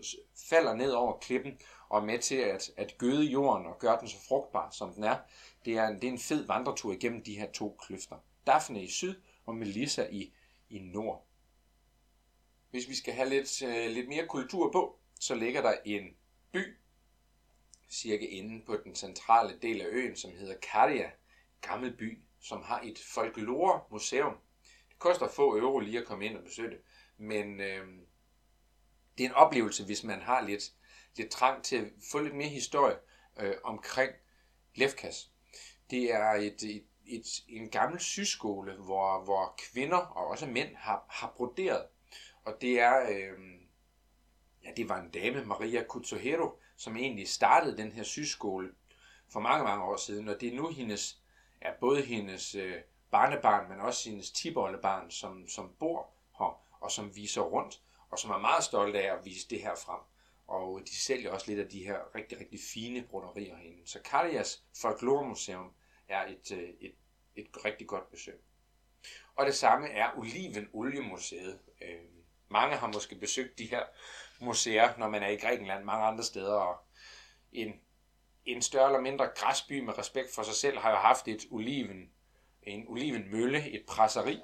Speaker 1: falder ned over klippen og er med til at, at gøde jorden og gøre den så frugtbar som den er, det er, en, det er en fed vandretur igennem de her to kløfter. Daphne i syd og Melissa i, i nord. Hvis vi skal have lidt, øh, lidt mere kultur på, så ligger der en by, cirka inde på den centrale del af øen, som hedder Karia, gammel by, som har et folklore-museum. Det koster få euro lige at komme ind og besøge det, men øh, det er en oplevelse, hvis man har lidt, lidt trang til at få lidt mere historie øh, omkring Lefkas. Det er et, et, et, en gammel syskole, hvor, hvor kvinder og også mænd har, har broderet. Og det er, øh, ja, det var en dame, Maria Kutsuhiro, som egentlig startede den her syskole for mange, mange år siden. Og det er nu hendes, er både hendes øh, barnebarn, men også hendes tibollebarn, som, som bor her, og som viser rundt, og som er meget stolte af at vise det her frem. Og de sælger også lidt af de her rigtig, rigtig fine broderier herinde. Så Kalias Folkloremuseum er et, øh, et, et rigtig godt besøg. Og det samme er Oliven Oliemuseet. Øh, mange har måske besøgt de her museer, når man er i Grækenland, mange andre steder. Og en, en større eller mindre græsby med respekt for sig selv har jo haft et oliven, en olivenmølle, et presseri,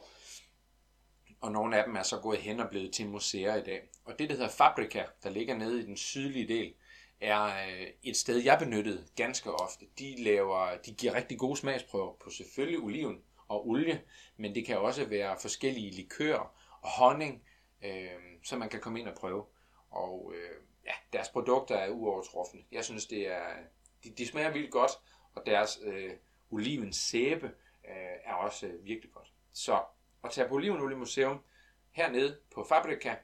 Speaker 1: og nogle af dem er så gået hen og blevet til museer i dag. Og det, der hedder Fabrika, der ligger nede i den sydlige del, er øh, et sted, jeg benyttede ganske ofte. De, laver, de giver rigtig gode smagsprøver på selvfølgelig oliven og olie, men det kan også være forskellige likører og honning, øh, som man kan komme ind og prøve. Og øh, ja, deres produkter er uovertruffende. Jeg synes, det er, de, de smager vildt godt, og deres øh, olivens sæbe øh, er også øh, virkelig godt. Så at tage på Olivenolie Museum hernede på Fabrika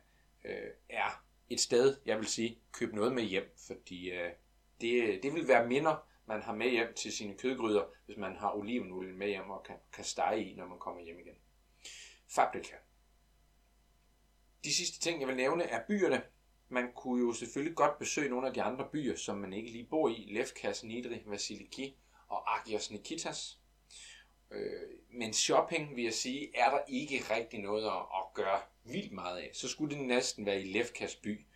Speaker 1: øh, er et sted, jeg vil sige, køb noget med hjem, fordi øh, det, det vil være minder, man har med hjem til sine kødgryder, hvis man har olivenolie med hjem og kan, kan stege i, når man kommer hjem igen. Fabrika. De sidste ting, jeg vil nævne, er byerne. Man kunne jo selvfølgelig godt besøge nogle af de andre byer, som man ikke lige bor i. Lefkas, Nidri, Vasiliki og Agios Nikitas. Øh, men shopping, vil jeg sige, er der ikke rigtig noget at, at gøre vildt meget af. Så skulle det næsten være i Lefkas by.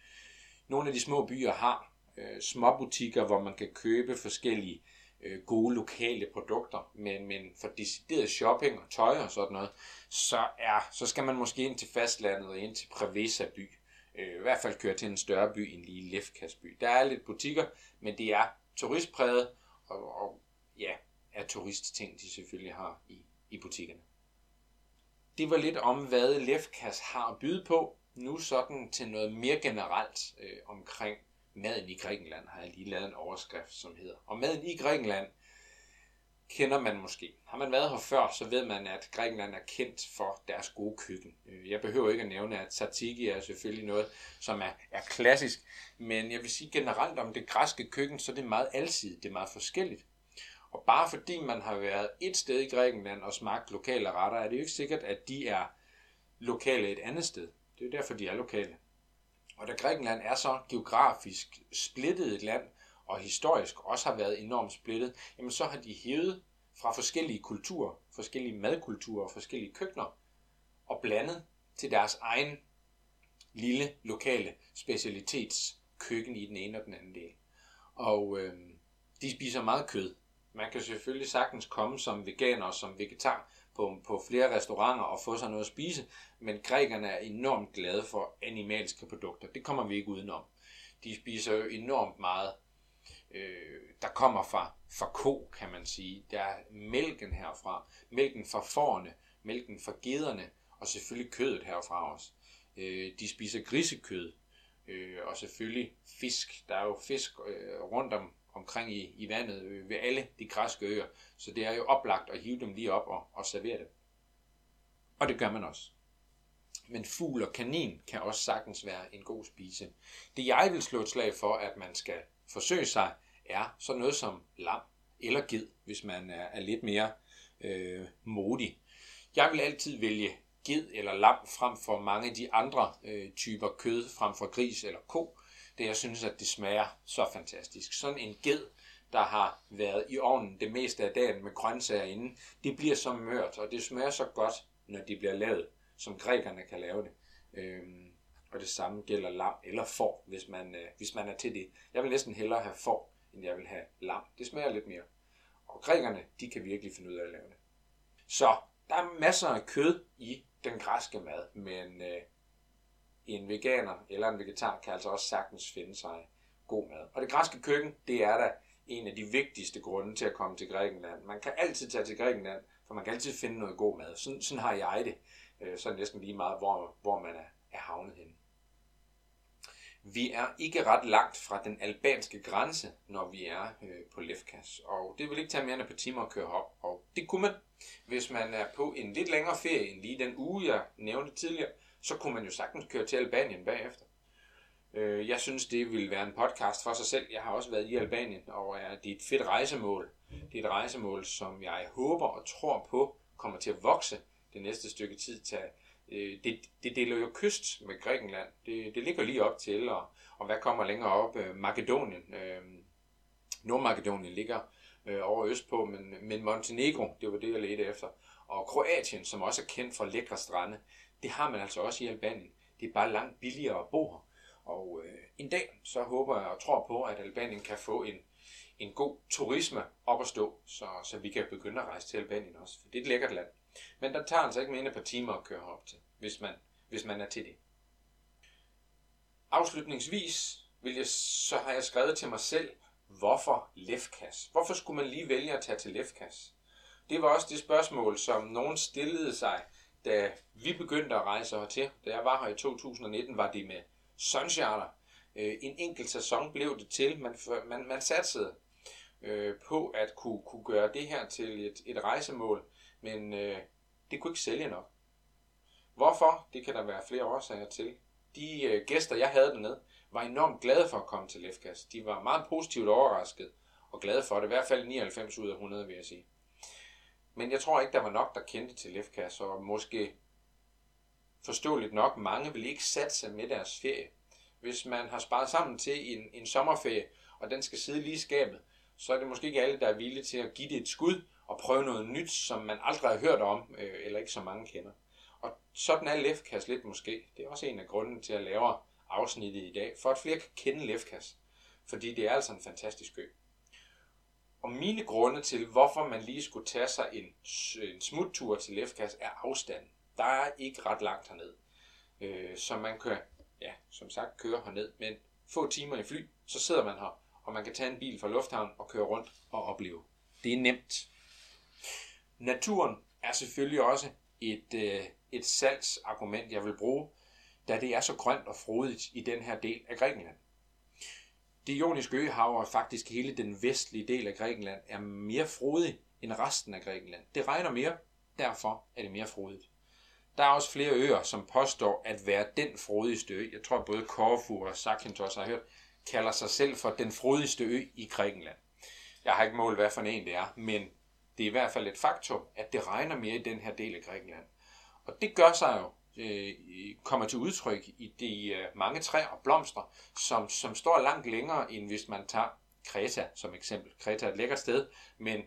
Speaker 1: Nogle af de små byer har øh, små butikker, hvor man kan købe forskellige øh, gode lokale produkter, men, men for decideret shopping og tøj og sådan noget, så, er, så skal man måske ind til fastlandet og ind til Prevesa by. Øh, I hvert fald køre til en større by end lige Lefkas by. Der er lidt butikker, men det er turistpræget, og, og ja, er turistting, de selvfølgelig har i, i butikkerne. Det var lidt om, hvad Lefkas har at byde på. Nu sådan til noget mere generelt øh, omkring maden i Grækenland, har jeg lige lavet en overskrift, som hedder. Og maden i Grækenland kender man måske. Har man været her før, så ved man, at Grækenland er kendt for deres gode køkken. Jeg behøver ikke at nævne, at tzatziki er selvfølgelig noget, som er, er klassisk. Men jeg vil sige generelt om det græske køkken, så det er det meget alsidigt, det er meget forskelligt. Og bare fordi man har været et sted i Grækenland og smagt lokale retter, er det jo ikke sikkert, at de er lokale et andet sted. Det er jo derfor, de er lokale. Og da Grækenland er så geografisk splittet et land, og historisk også har været enormt splittet, jamen så har de hævet fra forskellige kulturer, forskellige madkulturer og forskellige køkkener, og blandet til deres egen lille lokale specialitetskøkken i den ene og den anden del. Og øh, de spiser meget kød. Man kan selvfølgelig sagtens komme som veganer og som vegetar på, på flere restauranter og få sig noget at spise, men grækerne er enormt glade for animalske produkter. Det kommer vi ikke udenom. De spiser jo enormt meget, øh, der kommer fra, fra ko, kan man sige. Der er mælken herfra, mælken fra fårene, mælken fra gederne, og selvfølgelig kødet herfra også. Øh, de spiser grisekød, øh, og selvfølgelig fisk. Der er jo fisk øh, rundt om, omkring i, i vandet øh, ved alle de græske øer. Så det er jo oplagt at hive dem lige op og, og servere det. Og det gør man også. Men fugl og kanin kan også sagtens være en god spise. Det jeg vil slå et slag for, at man skal forsøge sig, er sådan noget som lam eller ged, hvis man er, er lidt mere øh, modig. Jeg vil altid vælge ged eller lam frem for mange af de andre øh, typer kød, frem for gris eller ko, det jeg synes, at det smager så fantastisk. Sådan en ged, der har været i ovnen det meste af dagen med grøntsager inde, det bliver så mørt, og det smager så godt, når det bliver lavet, som grækerne kan lave det. Øhm, og det samme gælder lam eller får, hvis man, øh, hvis man er til det. Jeg vil næsten hellere have får, end jeg vil have lam. Det smager lidt mere. Og grækerne, de kan virkelig finde ud af at lave det. Så der er masser af kød i den græske mad, men øh, en veganer eller en vegetar kan altså også sagtens finde sig god mad. Og det græske køkken, det er da en af de vigtigste grunde til at komme til Grækenland. Man kan altid tage til Grækenland, for man kan altid finde noget god mad. Sådan, sådan har jeg det. Øh, så er det næsten lige meget, hvor, hvor man er, er havnet henne. Vi er ikke ret langt fra den albanske grænse, når vi er øh, på Lefkas. Og det vil ikke tage mere end et par timer at køre op. Og det kunne man, hvis man er på en lidt længere ferie end lige den uge, jeg nævnte tidligere, så kunne man jo sagtens køre til Albanien bagefter. Øh, jeg synes, det ville være en podcast for sig selv. Jeg har også været i Albanien, og er, det er et fedt rejsemål. Det er et rejsemål, som jeg håber og tror på kommer til at vokse det næste stykke tid. Til, øh, det, det deler jo kyst med Grækenland. Det, det ligger lige op til, og, og hvad kommer længere op? Øh, Makedonien. Øh, Nordmakedonien ligger øh, over østpå, men, men Montenegro, det var det, jeg ledte efter. Og Kroatien, som også er kendt for lækre strande, det har man altså også i Albanien. Det er bare langt billigere at bo her. Og øh, en dag, så håber jeg og tror på, at Albanien kan få en, en god turisme op at stå, så, så vi kan begynde at rejse til Albanien også, for det er et lækkert land. Men der tager altså ikke mere end et par timer at køre op til, hvis man, hvis man er til det. Afslutningsvis vil jeg, så har jeg skrevet til mig selv, hvorfor Lefkas? Hvorfor skulle man lige vælge at tage til Lefkas? Det var også det spørgsmål, som nogen stillede sig, da vi begyndte at rejse hertil. Da jeg var her i 2019, var det med Suncharter. Øh, en enkelt sæson blev det til. Man, man, man satsede øh, på at kunne, kunne gøre det her til et, et rejsemål, men øh, det kunne ikke sælge nok. Hvorfor? Det kan der være flere årsager til. De øh, gæster, jeg havde dernede, var enormt glade for at komme til Lefkas. De var meget positivt overrasket og glade for det. I hvert fald 99 ud af 100, vil jeg sige. Men jeg tror ikke, der var nok, der kendte til Lefkas, og måske forståeligt nok, mange vil ikke satse med deres ferie. Hvis man har sparet sammen til en, en sommerferie, og den skal sidde lige i skabet, så er det måske ikke alle, der er villige til at give det et skud og prøve noget nyt, som man aldrig har hørt om, øh, eller ikke så mange kender. Og sådan er Lefkas lidt måske. Det er også en af grunden til at lave afsnittet i dag, for at flere kan kende Lefkas. Fordi det er altså en fantastisk ø. Og mine grunde til, hvorfor man lige skulle tage sig en, en smuttur til Lefkas, er afstanden. Der er ikke ret langt herned. Øh, så man kan, ja, som sagt, køre herned, men få timer i fly, så sidder man her, og man kan tage en bil fra lufthavnen og køre rundt og opleve. Det er nemt. Naturen er selvfølgelig også et, øh, et salgsargument, jeg vil bruge, da det er så grønt og frodigt i den her del af Grækenland. Det joniske øhav og faktisk hele den vestlige del af Grækenland er mere frodig end resten af Grækenland. Det regner mere, derfor er det mere frodigt. Der er også flere øer, som påstår at være den frodigste ø. Jeg tror både Korfu og Zakynthos har hørt, kalder sig selv for den frodigste ø i Grækenland. Jeg har ikke målt, hvad for en det er, men det er i hvert fald et faktum, at det regner mere i den her del af Grækenland. Og det gør sig jo, øh, kommer til udtryk i de øh, mange træer og blomster, som, som står langt længere, end hvis man tager Kreta som eksempel. Kreta er et lækkert sted, men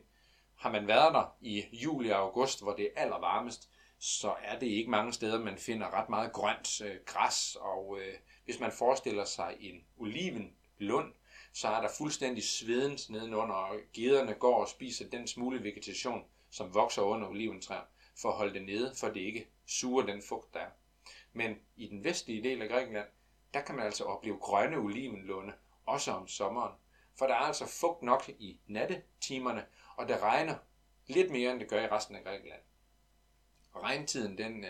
Speaker 1: har man været der i juli og august, hvor det er allervarmest, så er det ikke mange steder, man finder ret meget grønt øh, græs. Og øh, hvis man forestiller sig en olivenlund, så er der fuldstændig svedens nedenunder, og gederne går og spiser den smule vegetation, som vokser under oliventræer, for at holde det nede, for det ikke suger den fugt, der er. Men i den vestlige del af Grækenland, der kan man altså opleve grønne olivenlunde, også om sommeren. For der er altså fugt nok i nattetimerne, og det regner lidt mere, end det gør i resten af Grækenland. Regntiden, den,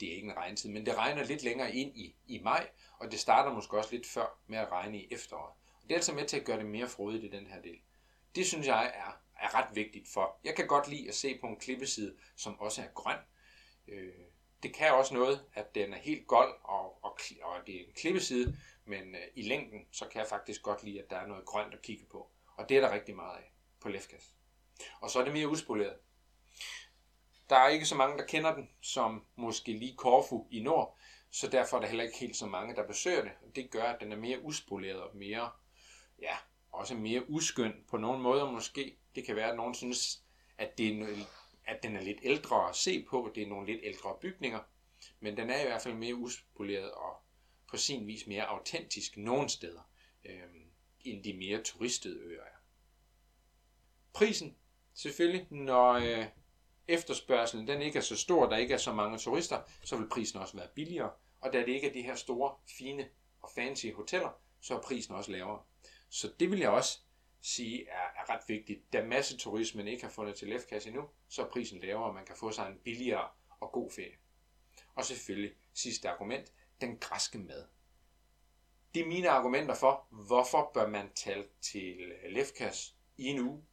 Speaker 1: det er ikke en regntid, men det regner lidt længere ind i, i maj, og det starter måske også lidt før med at regne i efteråret. Det er altså med til at gøre det mere frodigt i den her del. Det synes jeg er, er ret vigtigt, for jeg kan godt lide at se på en klippeside, som også er grøn. Øh, det kan også noget, at den er helt gold, og, og, og det er en klippeside, men øh, i længden, så kan jeg faktisk godt lide, at der er noget grønt at kigge på. Og det er der rigtig meget af på Lefkas. Og så er det mere uspoleret. Der er ikke så mange, der kender den, som måske lige Korfu i nord, så derfor er der heller ikke helt så mange, der besøger det. Det gør, at den er mere uspoleret og mere, ja, også mere uskøn på nogle måder måske. Det kan være, at nogen synes, at, det er, at den er lidt ældre at se på. Det er nogle lidt ældre bygninger. Men den er i hvert fald mere uspoleret og på sin vis mere autentisk nogle steder, øh, end de mere turistede øer er. Prisen, selvfølgelig, når øh, efterspørgselen den ikke er så stor, der ikke er så mange turister, så vil prisen også være billigere. Og da det ikke er de her store, fine og fancy hoteller, så er prisen også lavere. Så det vil jeg også sige er, er ret vigtigt. Da masseturismen ikke har fundet til Lefkas endnu, så er prisen lavere, og man kan få sig en billigere og god ferie. Og selvfølgelig sidste argument, den græske mad. Det er mine argumenter for, hvorfor bør man tage til øh, Lefkas i en uge,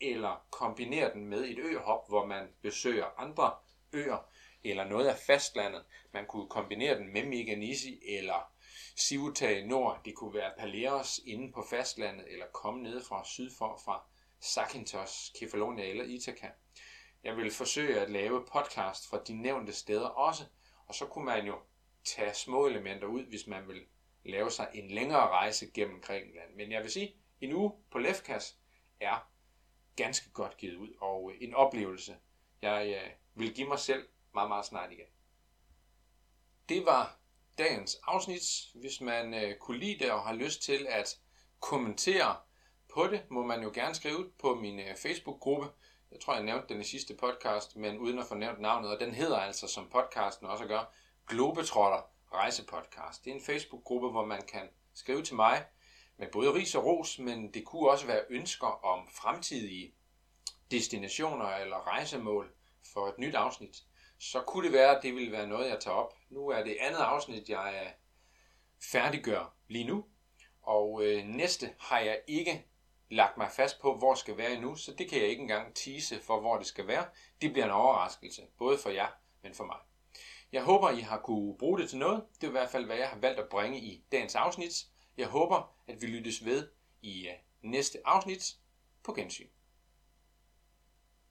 Speaker 1: eller kombinere den med et øhop, hvor man besøger andre øer, eller noget af fastlandet. Man kunne kombinere den med Meganisi eller Sivuta i nord. Det kunne være Paleros inde på fastlandet, eller komme ned fra syd for fra Zakynthos, Kefalonia eller Ithaka. Jeg vil forsøge at lave podcast fra de nævnte steder også, og så kunne man jo tage små elementer ud, hvis man vil lave sig en længere rejse gennem Grækenland. Men jeg vil sige, en uge på Lefkas er ganske godt givet ud, og øh, en oplevelse, jeg øh, vil give mig selv meget, meget snart igen. Det var dagens afsnit. Hvis man øh, kunne lide det og har lyst til at kommentere på det, må man jo gerne skrive på min øh, Facebook-gruppe. Jeg tror, jeg nævnte den i sidste podcast, men uden at få nævnt navnet, og den hedder altså, som podcasten også gør, Globetrotter Rejsepodcast. Det er en Facebook-gruppe, hvor man kan skrive til mig med både ris og ros, men det kunne også være ønsker om fremtidige destinationer eller rejsemål for et nyt afsnit så kunne det være, at det ville være noget, jeg tager op. Nu er det andet afsnit, jeg færdiggør lige nu, og øh, næste har jeg ikke lagt mig fast på, hvor det skal være endnu, så det kan jeg ikke engang tease for, hvor det skal være. Det bliver en overraskelse, både for jer, men for mig. Jeg håber, I har kunne bruge det til noget. Det er i hvert fald, hvad jeg har valgt at bringe i dagens afsnit. Jeg håber, at vi lyttes ved i øh, næste afsnit på gensyn.